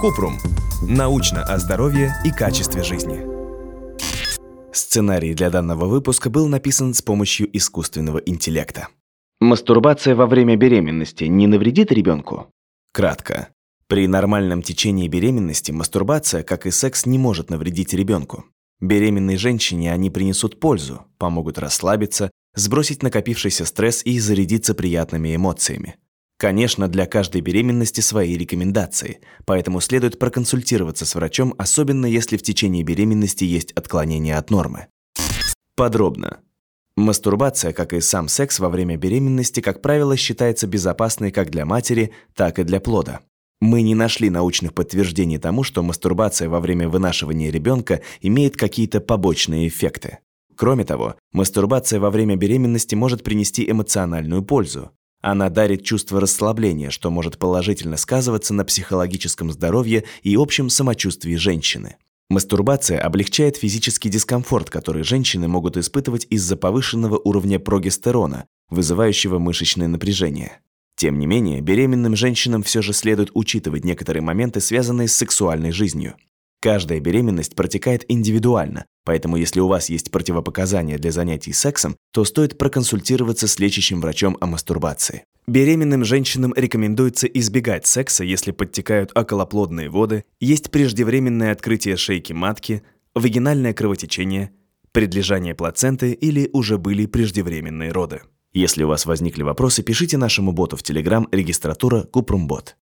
Купрум. Научно о здоровье и качестве жизни. Сценарий для данного выпуска был написан с помощью искусственного интеллекта. Мастурбация во время беременности не навредит ребенку? Кратко. При нормальном течении беременности мастурбация, как и секс, не может навредить ребенку. Беременной женщине они принесут пользу, помогут расслабиться, сбросить накопившийся стресс и зарядиться приятными эмоциями. Конечно, для каждой беременности свои рекомендации, поэтому следует проконсультироваться с врачом, особенно если в течение беременности есть отклонение от нормы. Подробно. Мастурбация, как и сам секс во время беременности, как правило, считается безопасной как для матери, так и для плода. Мы не нашли научных подтверждений тому, что мастурбация во время вынашивания ребенка имеет какие-то побочные эффекты. Кроме того, мастурбация во время беременности может принести эмоциональную пользу. Она дарит чувство расслабления, что может положительно сказываться на психологическом здоровье и общем самочувствии женщины. Мастурбация облегчает физический дискомфорт, который женщины могут испытывать из-за повышенного уровня прогестерона, вызывающего мышечное напряжение. Тем не менее, беременным женщинам все же следует учитывать некоторые моменты, связанные с сексуальной жизнью. Каждая беременность протекает индивидуально, поэтому если у вас есть противопоказания для занятий сексом, то стоит проконсультироваться с лечащим врачом о мастурбации. Беременным женщинам рекомендуется избегать секса, если подтекают околоплодные воды, есть преждевременное открытие шейки матки, вагинальное кровотечение, предлежание плаценты или уже были преждевременные роды. Если у вас возникли вопросы, пишите нашему боту в Telegram регистратура Купрумбот.